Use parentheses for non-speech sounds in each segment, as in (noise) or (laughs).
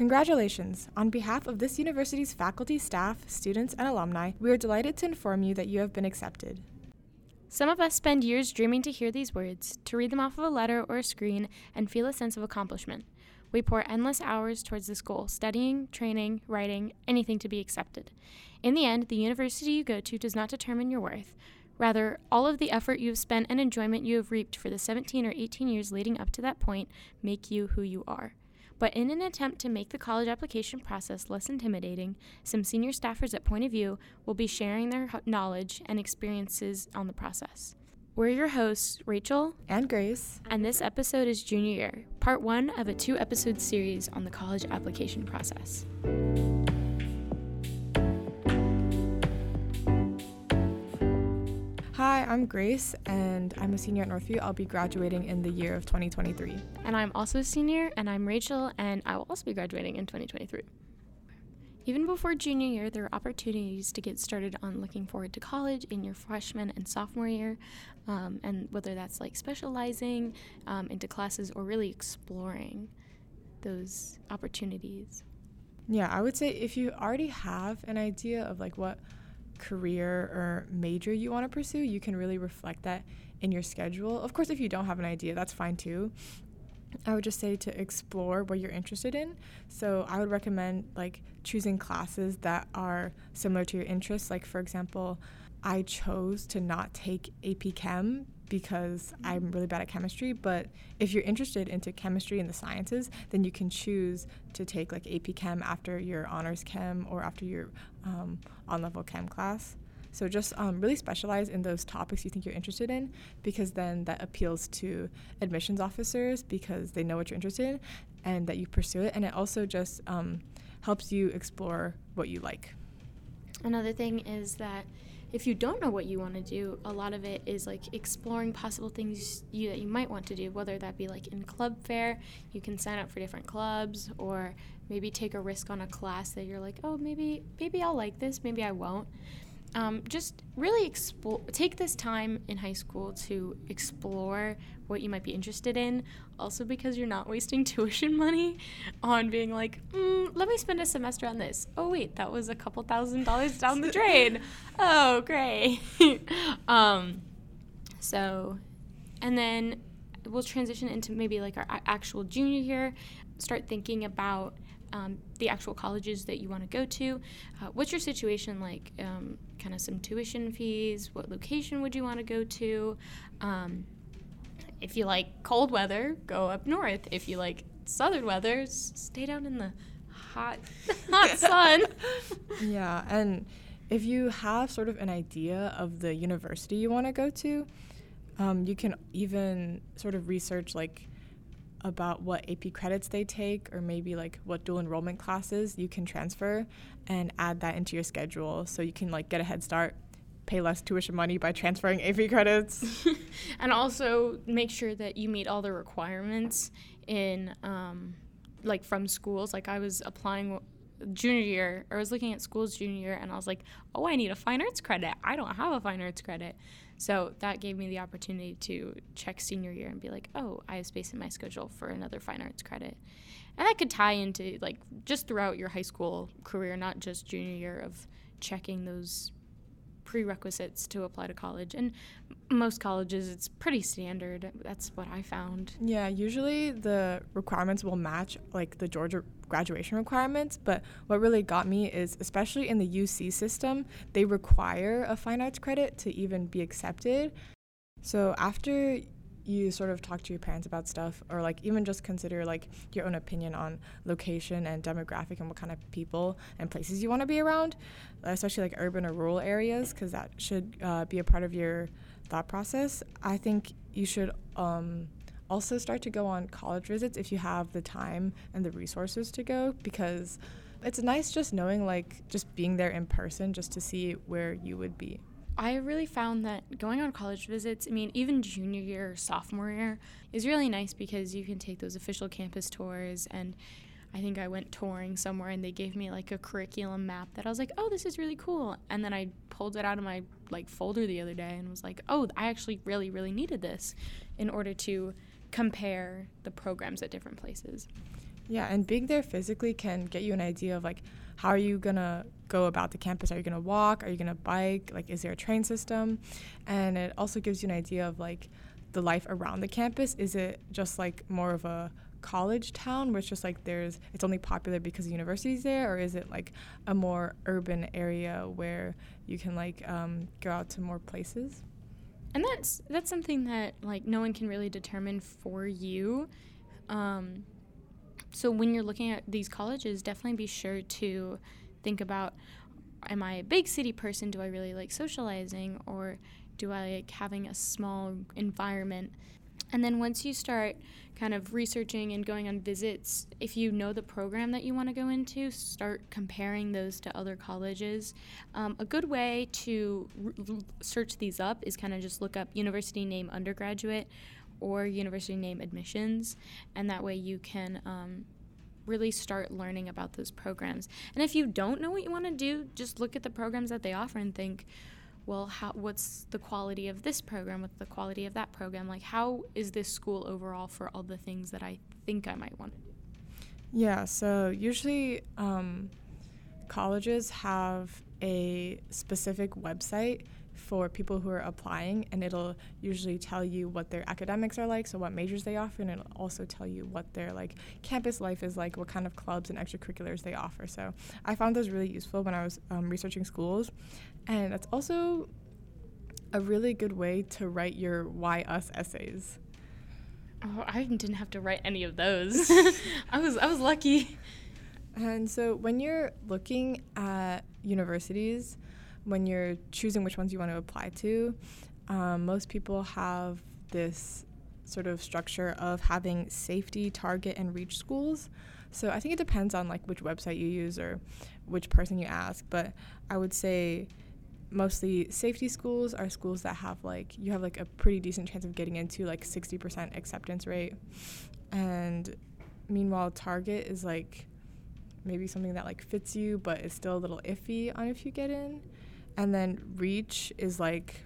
Congratulations! On behalf of this university's faculty, staff, students, and alumni, we are delighted to inform you that you have been accepted. Some of us spend years dreaming to hear these words, to read them off of a letter or a screen, and feel a sense of accomplishment. We pour endless hours towards this goal, studying, training, writing, anything to be accepted. In the end, the university you go to does not determine your worth. Rather, all of the effort you have spent and enjoyment you have reaped for the 17 or 18 years leading up to that point make you who you are. But in an attempt to make the college application process less intimidating, some senior staffers at Point of View will be sharing their knowledge and experiences on the process. We're your hosts, Rachel and Grace, and this episode is Junior Year, part one of a two episode series on the college application process. I'm Grace, and I'm a senior at Northview. I'll be graduating in the year of 2023. And I'm also a senior, and I'm Rachel, and I will also be graduating in 2023. Even before junior year, there are opportunities to get started on looking forward to college in your freshman and sophomore year, um, and whether that's like specializing um, into classes or really exploring those opportunities. Yeah, I would say if you already have an idea of like what career or major you want to pursue, you can really reflect that in your schedule. Of course, if you don't have an idea, that's fine too. I would just say to explore what you're interested in. So I would recommend like choosing classes that are similar to your interests. Like for example, I chose to not take AP Chem because I'm really bad at chemistry. But if you're interested into chemistry and the sciences, then you can choose to take like AP Chem after your honors chem or after your um, on-level chem class. So just um, really specialize in those topics you think you're interested in, because then that appeals to admissions officers because they know what you're interested in, and that you pursue it. And it also just um, helps you explore what you like. Another thing is that if you don't know what you want to do, a lot of it is like exploring possible things you that you might want to do, whether that be like in club fair, you can sign up for different clubs or maybe take a risk on a class that you're like, "Oh, maybe maybe I'll like this, maybe I won't." Um, just really explore take this time in high school to explore what you might be interested in. Also because you're not wasting (laughs) tuition money on being like mm, let me spend a semester on this. Oh wait that was a couple thousand dollars down the drain. (laughs) Oh great. (laughs) Um, so and then we'll transition into maybe like our actual junior year start thinking about um, the actual colleges that you want to go to. Uh, what's your situation like? Um, kind of some tuition fees. What location would you want to go to? Um, if you like cold weather, go up north. If you like southern weather, stay down in the hot, (laughs) hot sun. (laughs) yeah, and if you have sort of an idea of the university you want to go to, um, you can even sort of research like about what AP credits they take or maybe like what dual enrollment classes you can transfer and add that into your schedule so you can like get a head start pay less tuition money by transferring AP credits. (laughs) And also make sure that you meet all the requirements in um, like from schools. Like I was applying junior year or I was looking at schools junior year and I was like oh I need a fine arts credit I don't have a fine arts credit so that gave me the opportunity to check senior year and be like, oh, I have space in my schedule for another fine arts credit. And that could tie into like just throughout your high school career, not just junior year of checking those prerequisites to apply to college. And most colleges, it's pretty standard. That's what I found. Yeah, usually the requirements will match like the Georgia graduation requirements. But what really got me is, especially in the UC system, they require a fine arts credit to even be accepted. So after you sort of talk to your parents about stuff or like even just consider like your own opinion on location and demographic and what kind of people and places you want to be around especially like urban or rural areas because that should uh, be a part of your thought process i think you should um, also start to go on college visits if you have the time and the resources to go because it's nice just knowing like just being there in person just to see where you would be I really found that going on college visits, I mean, even junior year or sophomore year, is really nice because you can take those official campus tours. And I think I went touring somewhere and they gave me like a curriculum map that I was like, oh, this is really cool. And then I pulled it out of my like folder the other day and was like, oh, I actually really, really needed this in order to compare the programs at different places. Yeah, and being there physically can get you an idea of like how are you gonna go about the campus? Are you gonna walk? Are you gonna bike? Like, is there a train system? And it also gives you an idea of like the life around the campus. Is it just like more of a college town where it's just like there's it's only popular because the university's there or is it like a more urban area where you can like um, go out to more places? And that's that's something that like no one can really determine for you. Um, so when you're looking at these colleges definitely be sure to think about am i a big city person? Do i really like socializing? Or do i like having a small environment and then once you start kind of researching and going on visits, if you know the program that you want to go into, start comparing those to other colleges. Um, a good way to r- search these up is kind of just look up university name undergraduate or university name admissions, and that way you can. Um, really start learning about those programs. And if you don't know what you want to do, just look at the programs that they offer and think, well, how, what's the quality of this program with the quality of that program? Like, how is this school overall for all the things that I think I might want to do? Yeah, so usually um, colleges have a specific website for people who are applying, and it'll usually tell you what their academics are like, so what majors they offer, and it'll also tell you what their like campus life is like, what kind of clubs and extracurriculars they offer. So I found those really useful when I was um, researching schools, and that's also a really good way to write your why us essays. Oh, I didn't have to write any of those. (laughs) I was I was lucky. And so when you're looking at universities, when you're choosing which ones you want to apply to, um, most people have this sort of structure of having safety, target, and reach schools. So I think it depends on like which website you use or which person you ask, but I would say mostly safety schools are schools that have like you have like a pretty decent chance of getting into like 60% acceptance rate. And meanwhile target is like maybe something that like fits you but is still a little iffy on if you get in and then reach is like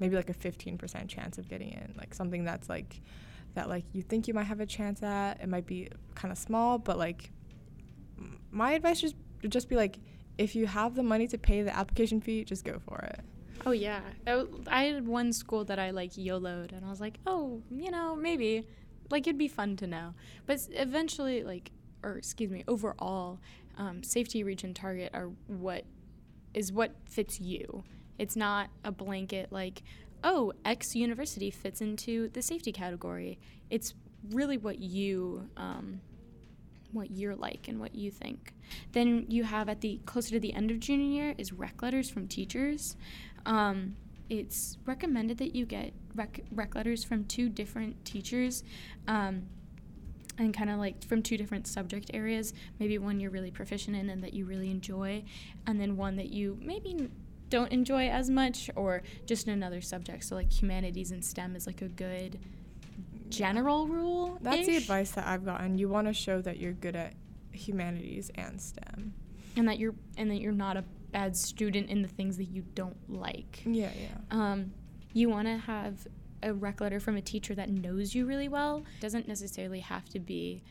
maybe like a 15% chance of getting in like something that's like that like you think you might have a chance at. It might be kind of small but like my advice just would just be like if you have the money to pay the application fee just go for it. Oh yeah. I had one school that i like yoloed and i was like oh you know maybe. Like it'd be fun to know. But eventually like or excuse me overall um, safety reach and target are what is what fits you. It's not a blanket like, oh, X university fits into the safety category. It's really what you um, what you're like and what you think. Then you have at the closer to the end of junior year is rec letters from teachers. Um, it's recommended that you get rec, rec letters from two different teachers. Um, and kind of like from two different subject areas maybe one you're really proficient in and that you really enjoy and then one that you maybe don't enjoy as much or just in another subject. So like humanities and stem is like a good general rule that's the advice that i've gotten. You want to show that you're good at humanities and stem. And that you're and that you're not a bad student in the things that you don't like. Yeah yeah. Um, you want to have a rec letter from a teacher that knows you really well. Doesn't necessarily have to be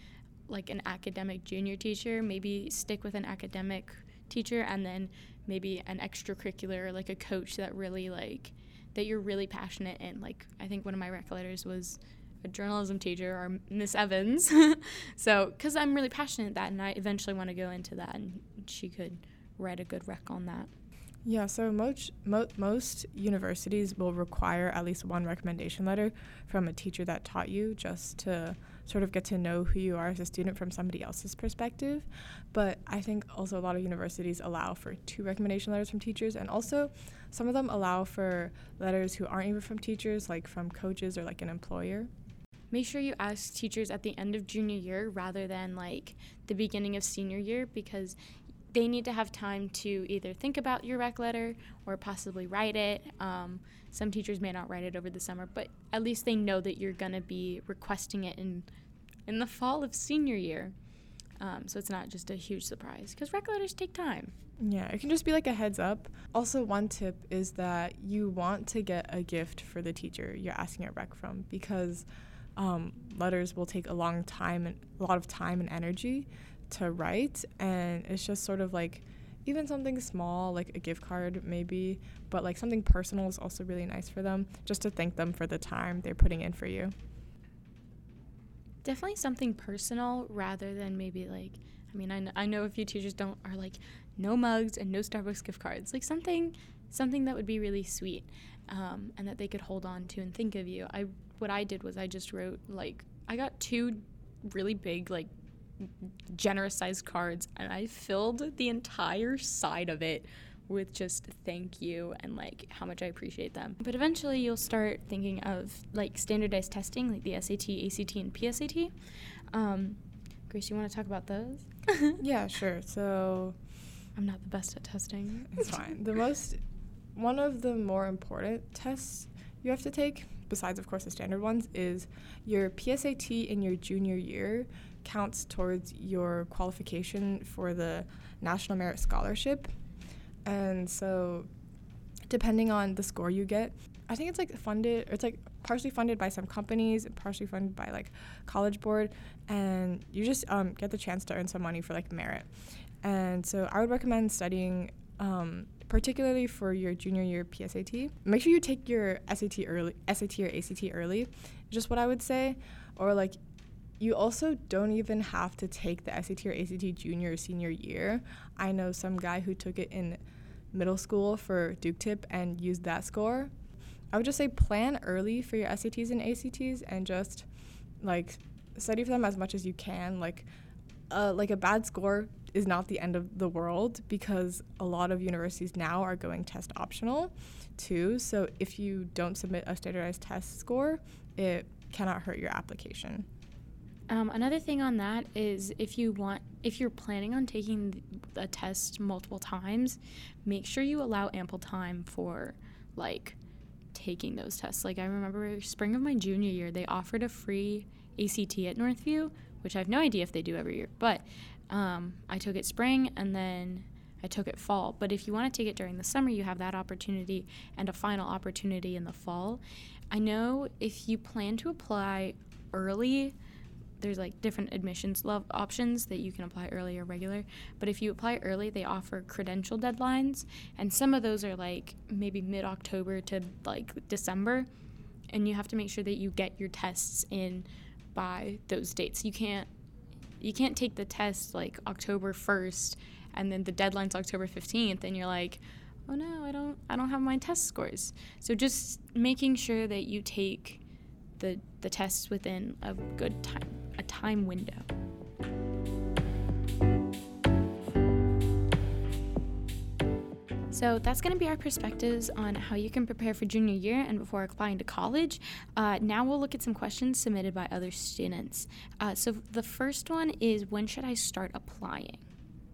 like an academic junior teacher. Maybe stick with an academic teacher and then maybe an extracurricular like a coach that really like that you're really passionate in. Like I think one of my rec letters was a journalism teacher or Miss Evans. (laughs) so cuz I'm really passionate that and I eventually want to go into that and she could write a good rec on that. Yeah, so most, mo- most universities will require at least one recommendation letter from a teacher that taught you just to sort of get to know who you are as a student from somebody else's perspective. But I think also a lot of universities allow for two recommendation letters from teachers, and also some of them allow for letters who aren't even from teachers, like from coaches or like an employer. Make sure you ask teachers at the end of junior year rather than like the beginning of senior year because they need to have time to either think about your rec letter or possibly write it. Um, some teachers may not write it over the summer, but at least they know that you're going to be requesting it in in the fall of senior year. Um, so it's not just a huge surprise because rec letters take time. Yeah, it can just be like a heads up. Also, one tip is that you want to get a gift for the teacher you're asking a rec from because um, letters will take a long time and a lot of time and energy to write, and it's just sort of like even something small like a gift card maybe but like something personal is also really nice for them just to thank them for the time they're putting in for you. Definitely something personal rather than maybe like i mean I, kn- I know a few teachers don't are like no mugs and no starbucks gift cards like something something that would be really sweet um, and that they could hold on to and think of you. I what i did was i just wrote like i got two really big like generous sized cards and I filled the entire side of it with just thank you and like how much I appreciate them. But eventually you'll start thinking of like standardized testing like the SAT, ACT, and PSAT. Um, Grace, you want to talk about those? (laughs) yeah, sure. So I'm not the best at testing. It's fine. The most, one of the more important tests you have to take, besides of course the standard ones, is your PSAT in your junior year counts towards your qualification for the National Merit Scholarship. And so, depending on the score you get, I think it's like funded, or it's like partially funded by some companies, partially funded by like College Board, and you just um, get the chance to earn some money for like merit. And so, I would recommend studying. Um, particularly for your junior year PSAT, make sure you take your SAT early, SAT or ACT early. Just what I would say, or like you also don't even have to take the SAT or ACT junior or senior year. I know some guy who took it in middle school for Duke Tip and used that score. I would just say plan early for your SATs and ACTs and just like study for them as much as you can. Like uh, like a bad score is not the end of the world because a lot of universities now are going test optional too. So if you don't submit a standardized test score, it cannot hurt your application. Um, another thing on that is if you want, if you're planning on taking a test multiple times, make sure you allow ample time for like taking those tests. Like I remember spring of my junior year, they offered a free ACT at Northview, which I have no idea if they do every year, but um, I took it spring and then I took it fall. But if you want to take it during the summer, you have that opportunity and a final opportunity in the fall. I know if you plan to apply early, there's like different admissions love options that you can apply early or regular. But if you apply early, they offer credential deadlines, and some of those are like maybe mid October to like December, and you have to make sure that you get your tests in by those dates. You can't you can't take the test like October 1st and then the deadline's October 15th and you're like, "Oh no, I don't I don't have my test scores." So just making sure that you take the the tests within a good time time window. So that's going to be our perspectives on how you can prepare for junior year and before applying to college. Uh, now we'll look at some questions submitted by other students. Uh, so the first one is when should I start applying?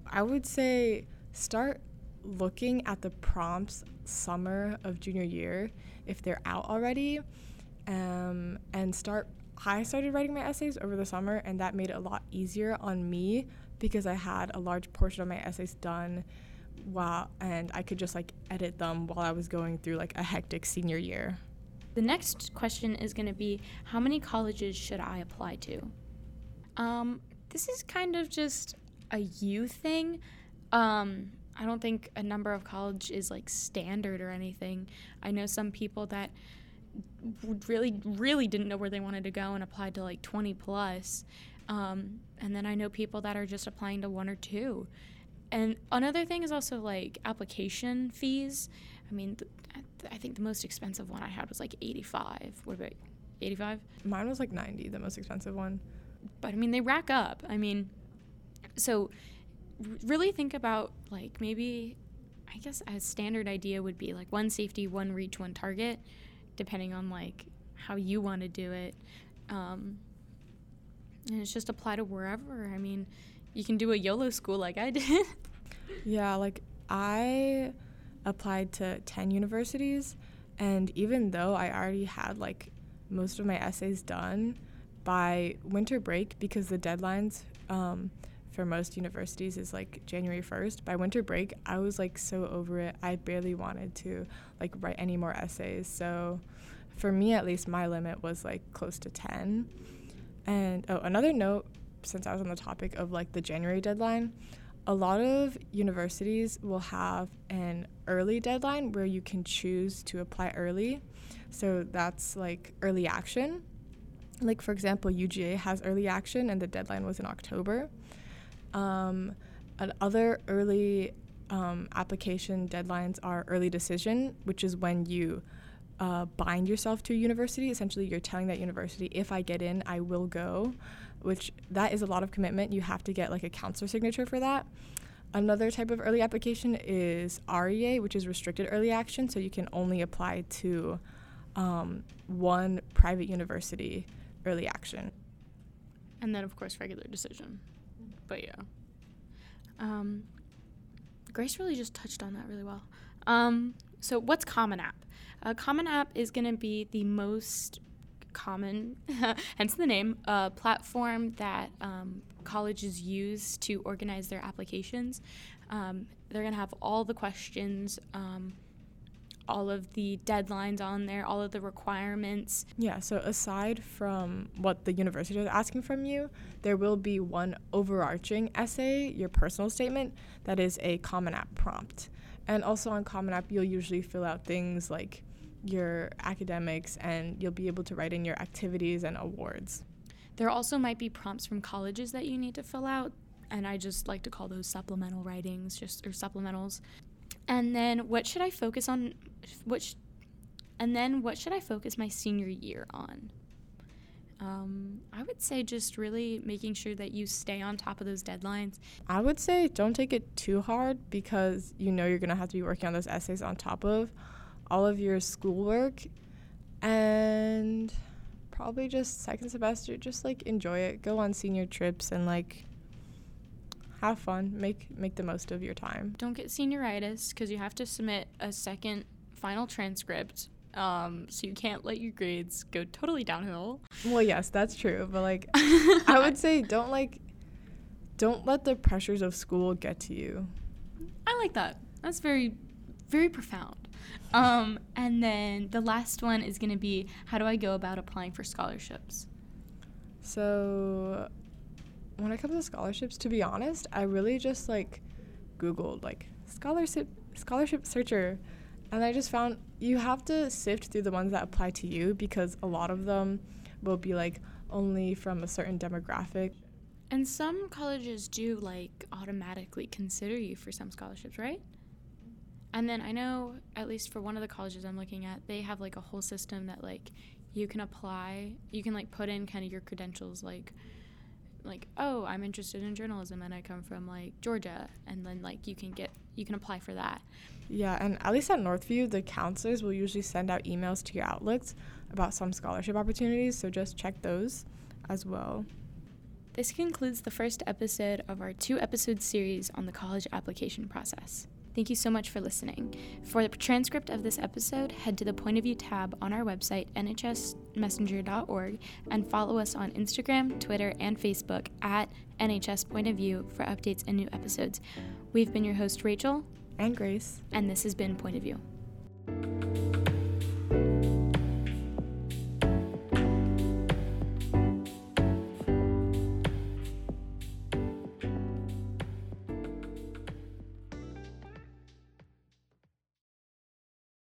I would say start looking at the prompts summer of junior year if they're out already um, and start I started writing my essays over the summer, and that made it a lot easier on me because I had a large portion of my essays done while and I could just like edit them while I was going through like a hectic senior year. The next question is going to be how many colleges should I apply to? Um, this is kind of just a you thing. Um, I don't think a number of college is like standard or anything. I know some people that really really didn't know where they wanted to go and applied to like 20 plus. Um, and then I know people that are just applying to one or two. And another thing is also like application fees. I mean, th- I think the most expensive one I had was like 85. What about 85? Mine was like 90, the most expensive one. But I mean, they rack up. I mean, so really think about like maybe, I guess a standard idea would be like one safety, one reach, one target depending on like how you want to do it. Um, and it's just apply to wherever. I mean, you can do a YOLO school like I (laughs) did. yeah, like I applied to 10 universities, and even though I already had like most of my essays done by winter break, because the deadlines um, for most universities is like January 1st, by winter break, I was like so over it. I barely wanted to like write any more essays. So for me at least, my limit was like close to 10. And oh, another note, since I was on the topic of like the January deadline, a lot of universities will have an early deadline where you can choose to apply early. So that's like early action. Like, for example, UGA has early action and the deadline was in October. Um, other early um, application deadlines are early decision, which is when you uh, bind yourself to a university. Essentially, you're telling that university, if I get in, I will go, which that is a lot of commitment. You have to get like a counselor signature for that. Another type of early application is REA, which is restricted early action. So you can only apply to um, one private university early action. And then, of course, regular decision. But yeah. Um, Grace really just touched on that really well. Um, so, what's Common App? A Common App is going to be the most common, (laughs) hence the name, uh, platform that um, colleges use to organize their applications. Um, they're going to have all the questions, um, all of the deadlines on there, all of the requirements. Yeah, so aside from what the university is asking from you, there will be one overarching essay, your personal statement, that is a Common App prompt. And also on Common App, you'll usually fill out things like your academics and you'll be able to write in your activities and awards. There also might be prompts from colleges that you need to fill out, and I just like to call those supplemental writings, just or supplementals. And then what should I focus on? What sh- and then what should I focus my senior year on? Um, I would say just really making sure that you stay on top of those deadlines. I would say don't take it too hard because you know you're going to have to be working on those essays on top of all of your schoolwork. And probably just second semester, just like enjoy it. Go on senior trips and like have fun. Make make the most of your time. Don't get senioritis because you have to submit a second final transcript. Um, so you can't let your grades go totally downhill. Well, yes, that's true. But like, (laughs) I would say don't like, don't let the pressures of school get to you. I like that. That's very, very profound. Um, and then the last one is going to be how do I go about applying for scholarships? So, when it comes to scholarships, to be honest, I really just like Googled like scholarship scholarship searcher, and I just found you have to sift through the ones that apply to you because a lot of them will be like only from a certain demographic. And some colleges do like automatically consider you for some scholarships, right? And then I know, at least for one of the colleges I'm looking at, they have like a whole system that like you can apply, you can like put in kind of your credentials, like like oh I'm interested in journalism and I come from like Georgia, and then like you can get you can apply for that. Yeah, and at least at Northview, the counselors will usually send out emails to your outlets about some scholarship opportunities, so just check those as well. This concludes the first episode of our two episode series on the college application process. Thank you so much for listening. For the transcript of this episode, head to the Point of View tab on our website, nhsmessenger.org, and follow us on Instagram, Twitter, and Facebook at NHS Point of View for updates and new episodes. We've been your host, Rachel. And Grace. And this has been Point of View.